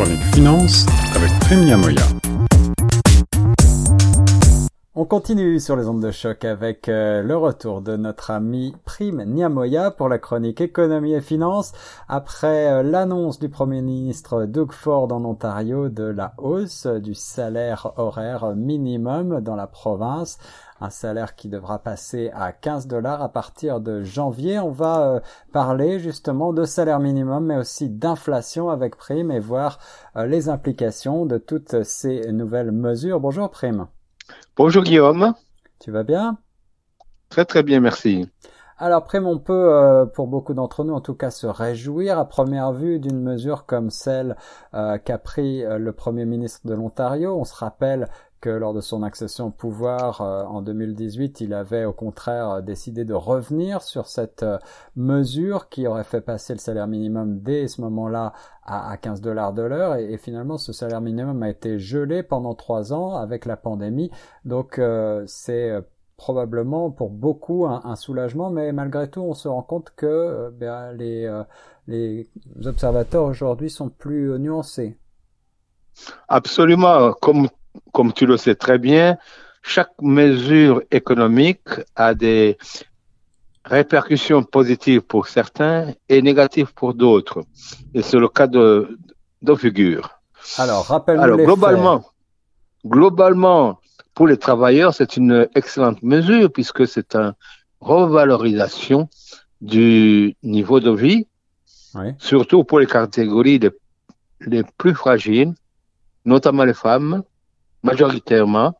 chronique finance avec Prime Niamoya. On continue sur les ondes de choc avec euh, le retour de notre ami Prime Niamoya pour la chronique économie et finance après euh, l'annonce du premier ministre Doug Ford en Ontario de la hausse du salaire horaire minimum dans la province un salaire qui devra passer à 15 dollars à partir de janvier. On va euh, parler justement de salaire minimum, mais aussi d'inflation avec Prime et voir euh, les implications de toutes ces nouvelles mesures. Bonjour Prime. Bonjour Guillaume. Tu vas bien? Très très bien, merci. Alors Prime, on peut, euh, pour beaucoup d'entre nous en tout cas, se réjouir à première vue d'une mesure comme celle qu'a pris le Premier ministre de l'Ontario. On se rappelle que lors de son accession au pouvoir euh, en 2018, il avait au contraire euh, décidé de revenir sur cette euh, mesure qui aurait fait passer le salaire minimum dès ce moment-là à, 15 dollars de l'heure et, finalement ce salaire minimum a été gelé pendant trois ans avec la pandémie. Donc c'est probablement pour beaucoup un, soulagement, mais malgré tout on se rend compte que ben, les, les observateurs aujourd'hui sont plus nuancés. Absolument, comme comme tu le sais très bien, chaque mesure économique a des répercussions positives pour certains et négatives pour d'autres. Et c'est le cas de, de figure. Alors, rappelle-nous les globalement, globalement, pour les travailleurs, c'est une excellente mesure puisque c'est une revalorisation du niveau de vie, surtout pour les catégories les, les plus fragiles, notamment les femmes, majoritairement.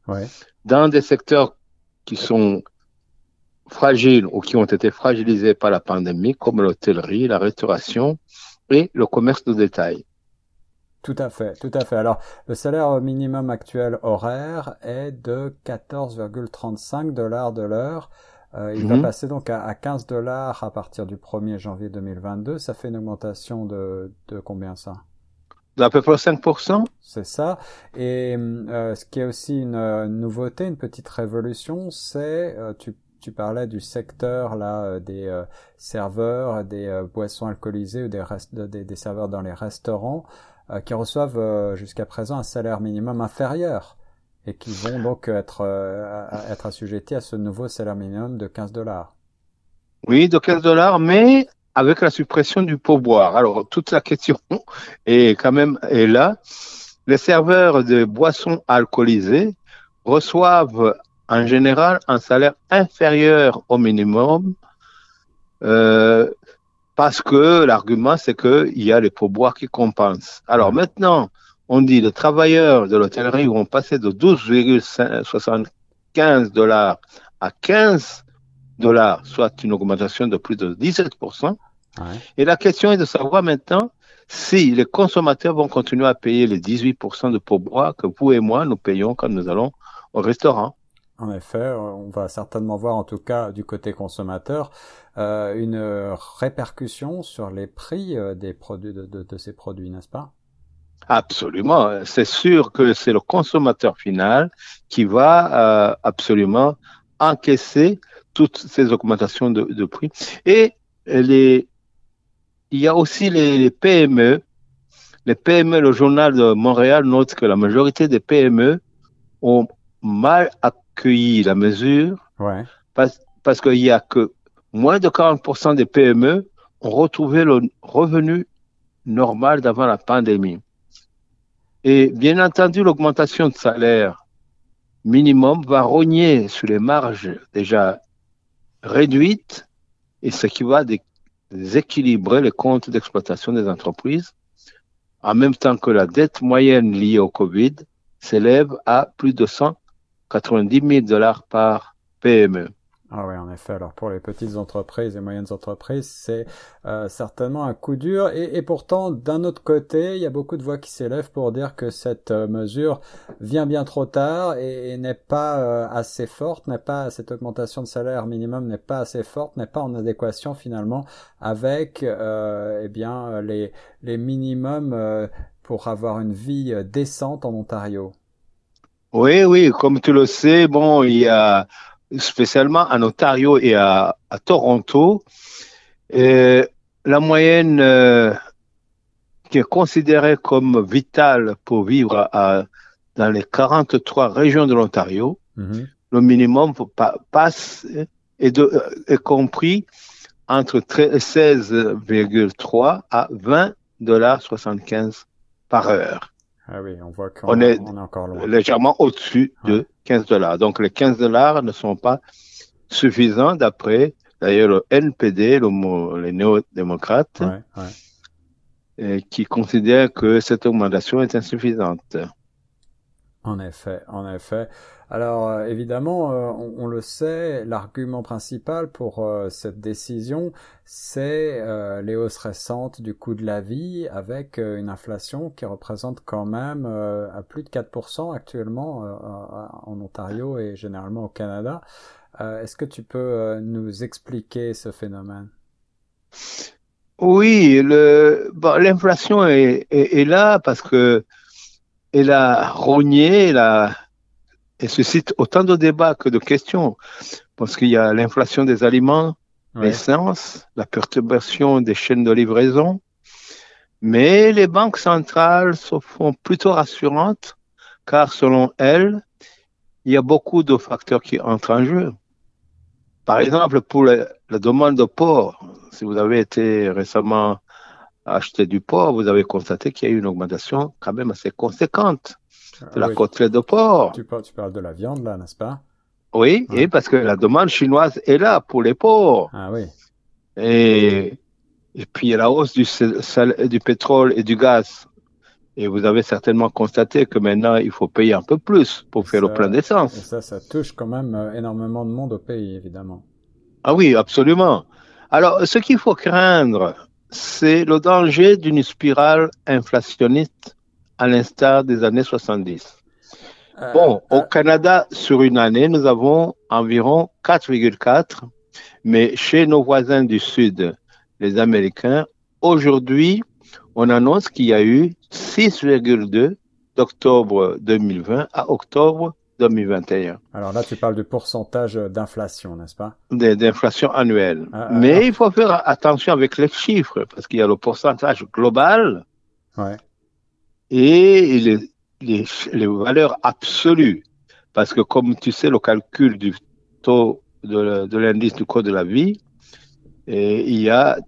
Dans des secteurs qui sont fragiles ou qui ont été fragilisés par la pandémie, comme l'hôtellerie, la restauration et le commerce de détail. Tout à fait, tout à fait. Alors, le salaire minimum actuel horaire est de 14,35 dollars de l'heure. Euh, il va mhm. passer donc à, 15 dollars à partir du 1er janvier 2022. Ça fait une augmentation de, de combien ça? D'à peu près 5%. C'est ça. Et euh, ce qui est aussi une, nouveauté, une petite révolution, c'est euh, tu, tu parlais du secteur là des serveurs, des boissons alcoolisées ou des, des, des, serveurs dans les restaurants qui reçoivent jusqu'à présent un salaire minimum inférieur et qui vont donc être être assujettis à ce nouveau salaire minimum de 15 dollars. Oui, de 15 dollars, mais avec la suppression du pourboire. Alors, toute la question est quand même est là. Les serveurs de boissons alcoolisées reçoivent en général un salaire inférieur au minimum euh, parce que l'argument, c'est qu'il y a les pourboires qui compensent. Alors maintenant, on dit les travailleurs de l'hôtellerie vont passer de 12,75 dollars à 15 dollars, soit une augmentation de plus de 17%. Et la question est de savoir maintenant si les consommateurs vont continuer à payer les 18% de pourboire que vous et moi, nous payons quand nous allons au restaurant. En effet, on va certainement voir, en tout cas du côté consommateur, euh, une répercussion sur les prix euh, de, ces produits, n'est-ce pas? Absolument. C'est sûr que c'est le consommateur final qui va euh, absolument encaisser toutes ces augmentations de, prix. Et il y a aussi les, PME. Les PME, le journal de Montréal note que la majorité des PME ont mal accueilli la mesure parce, parce qu'il y a que moins de 40% des PME ont retrouvé le revenu normal d'avant la pandémie. Et bien entendu, l'augmentation de salaire minimum va rogner sur les marges déjà réduites et ce qui va déséquilibrer les comptes d'exploitation des entreprises, en même temps que la dette moyenne liée au Covid s'élève à plus de 190 000 dollars par PME. Ah oui, en effet. Alors pour les petites entreprises et moyennes entreprises, c'est euh, certainement un coup dur. Et, et pourtant, d'un autre côté, il y a beaucoup de voix qui s'élèvent pour dire que cette euh, mesure vient bien trop tard et, n'est pas euh, assez forte, n'est pas cette augmentation de salaire minimum n'est pas assez forte, n'est pas en adéquation finalement avec eh bien les les minimums pour avoir une vie décente en Ontario. Oui, oui, comme tu le sais, bon, il y a spécialement en Ontario et à, Toronto, la moyenne euh, qui est considéré comme vital pour vivre à, dans les 43 régions de l'Ontario, Mhm. le minimum pa- passe est, de, est compris entre 16,3 à 20 dollars 75 par heure, Ah oui, on voit qu'on On est- on est encore loin. légèrement au-dessus de 15 dollars. Donc les 15 dollars ne sont pas suffisants d'après d'ailleurs le NPD, le, les néo-démocrates, Ouais, ouais. qui considèrent que cette augmentation est insuffisante. En effet, en effet. Alors euh, évidemment, euh, on, on le sait, l'argument principal pour euh, cette décision, c'est euh, les hausses récentes du coût de la vie avec euh, une inflation qui représente quand même euh, à plus de 4% actuellement en Ontario et généralement au Canada. Est-ce que tu peux nous expliquer ce phénomène? Oui, l'inflation est, est, est là parce que elle a rogné, elle a, elle suscite autant de débats que de questions. Parce qu'il y a l'inflation des aliments, Ouais. l'essence, la perturbation des chaînes de livraison. Mais les banques centrales se font plutôt rassurantes car selon elles, il y a beaucoup de facteurs qui entrent en jeu. Par exemple, pour le- la demande de porc, si vous avez été récemment acheter du porc, vous avez constaté qu'il y a eu une augmentation quand même assez conséquente de la Ah oui, côtelette de porc. tu, parles, tu parles de la viande là, n'est-ce pas? Oui, Ouais. et parce que la demande chinoise est là pour les porcs. Ah oui. Et, et puis il y a la hausse du, sel- sal- du pétrole et du gaz. Et vous avez certainement constaté que maintenant, il faut payer un peu plus pour faire le plein Et d'essence. ça, ça touche quand même euh, énormément de monde au pays, évidemment. Ah oui, absolument. Alors, ce qu'il faut craindre, c'est le danger d'une spirale inflationniste à l'instar des années 70. Euh, Bon, euh, au Canada, sur une année, nous avons environ 4,4, mais chez nos voisins du Sud, les Américains, aujourd'hui, on annonce qu'il y a eu 6,2 d'octobre 2020 à octobre 2021 Alors là, tu parles du pourcentage d'inflation, n'est-ce pas? D'inflation annuelle. Ah, ah, Mais ah. il faut faire attention avec les chiffres, parce qu'il y a le pourcentage global Ouais. et les, les, les valeurs absolues. Parce que comme tu sais, le calcul du taux de, de l'indice du coût de la vie, et il y a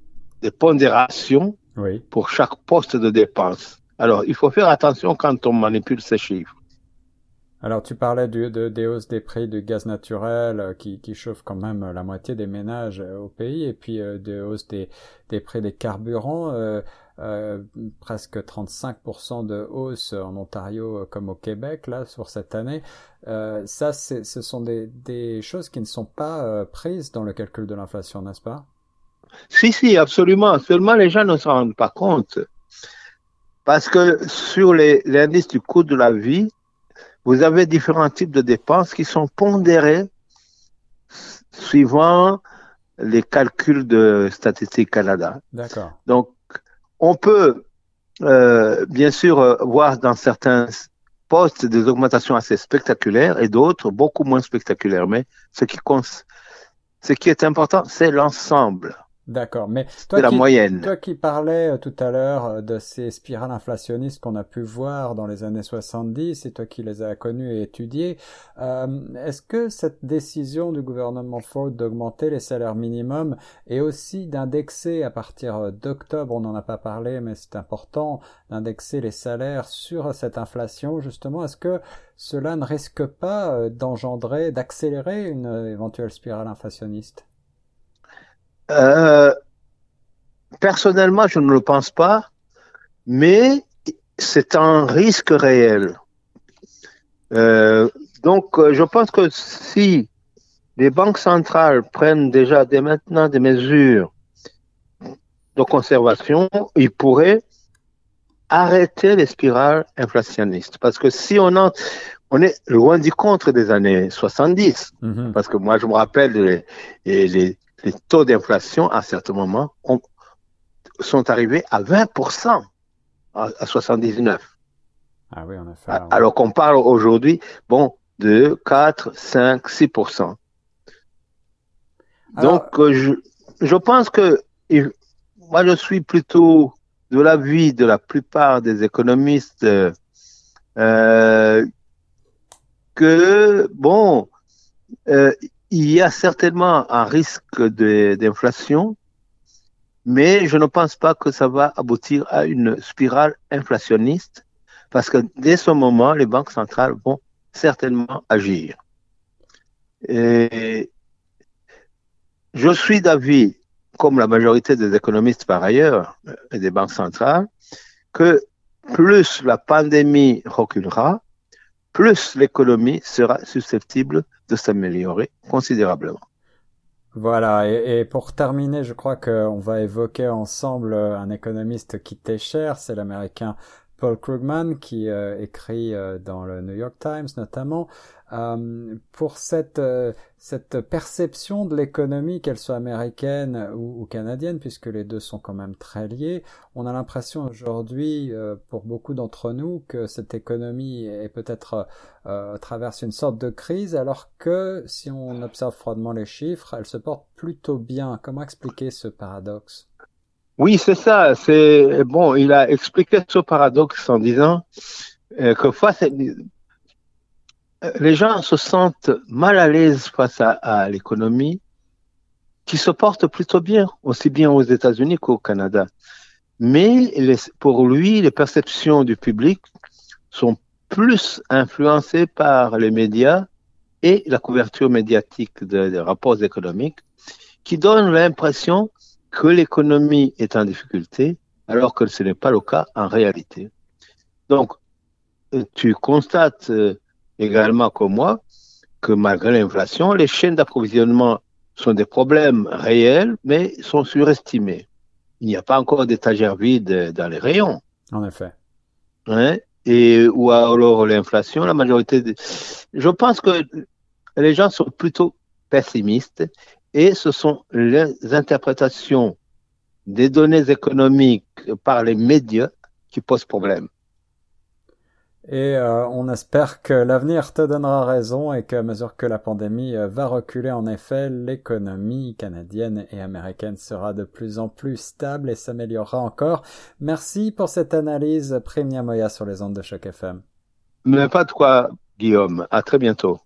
des pondérations Oui. pour chaque poste de dépense. Alors, il faut faire attention quand on manipule ces chiffres. Alors, tu parlais de, des hausses des prix du gaz naturel euh, qui, qui quand même euh, la moitié des ménages euh, au pays, et puis euh, des hausses des, des prix des carburants, presque 35% de hausse en Ontario comme au Québec là sur cette année. Ça, ce sont des, des choses qui ne sont pas prises dans le calcul de l'inflation, n'est-ce pas? Si, si, absolument. Seulement, les gens ne s'en rendent pas compte. Parce que sur les- l'indice du coût de la vie, vous avez différents types de dépenses qui sont pondérées suivant les calculs de Statistique Canada. D'accord. Donc, on peut euh, bien sûr euh, voir dans certains postes des augmentations assez spectaculaires et d'autres beaucoup moins spectaculaires. Mais ce qui, ce qui est important, c'est l'ensemble, D'accord. Mais toi la qui, moyenne. Toi qui parlais euh, tout à l'heure euh, de ces spirales inflationnistes qu'on a pu voir dans les années 70, et toi qui les as connues et étudiées, euh, est-ce que cette décision du gouvernement Ford d'augmenter les salaires minimums et aussi d'indexer à partir d'octobre, on n'en a pas parlé, mais c'est important, d'indexer les salaires sur cette inflation, justement, est-ce que cela ne risque pas d'engendrer, d'accélérer une éventuelle spirale inflationniste? Euh, personnellement, je ne le pense pas, mais c'est un risque réel. Euh, donc, euh, je pense que si les banques centrales prennent déjà dès maintenant des mesures de conservation, ils pourraient arrêter les spirales inflationnistes. Parce que si on, en, on est loin du contre des années 70, Mhm. parce que moi, je me rappelle les, les, les- taux d'inflation à certains moments ont- sont arrivés à 20% à, à 79. Ah oui, effet. A- on- Alors qu'on parle aujourd'hui, bon, de 4, 5, 6%. Alors- Donc, euh, je, je pense que moi, je suis plutôt de l'avis de la plupart des économistes euh, que, bon, euh, il y a certainement un risque d'inflation, mais je ne pense pas que ça va aboutir à une spirale inflationniste, parce que dès ce moment, les banques centrales vont certainement agir. Et je suis d'avis, comme la majorité des économistes par ailleurs, et des banques centrales, que plus la pandémie reculera, plus l'économie sera susceptible de s'améliorer considérablement. Voilà, et, pour terminer, je crois qu'on va évoquer ensemble un économiste qui t'est cher, c'est l'américain Paul Krugman qui euh, écrit euh, dans le New York Times notamment euh, pour cette cette perception de l'économie, qu'elle soit américaine ou, canadienne, puisque les deux sont quand même très liés, on a l'impression aujourd'hui, pour beaucoup d'entre nous, que cette économie est peut-être traverse une sorte de crise, alors que si on observe froidement les chiffres, elle se porte plutôt bien. Comment expliquer ce paradoxe? Oui, c'est ça. C'est bon. Il a expliqué ce paradoxe en disant euh, que face les gens se sentent mal à l'aise face à, l'économie, qui se porte plutôt bien, aussi bien aux États-Unis qu'au Canada. Mais pour lui, les perceptions du public sont plus influencées par les médias et la couverture médiatique des rapports économiques, qui donnent l'impression que l'économie est en difficulté, alors que ce n'est pas le cas en réalité. Donc, euh, tu constates euh, également comme moi que malgré l'inflation, les chaînes d'approvisionnement sont des problèmes réels, mais sont surestimés. Il n'y a pas encore d'étagères vides dans les rayons. En effet. Hein? Et ou alors l'inflation, la majorité Je pense que les gens sont plutôt pessimistes et ce sont les interprétations des données économiques par les médias qui posent problème. Et euh, on espère que l'avenir te donnera raison et qu'à mesure que la pandémie euh, va reculer, en effet, l'économie canadienne et américaine sera de plus en plus stable et s'améliorera encore. Merci pour cette analyse, Primia Moya sur les ondes de choc FM. Mais pas de quoi, Guillaume. À très bientôt.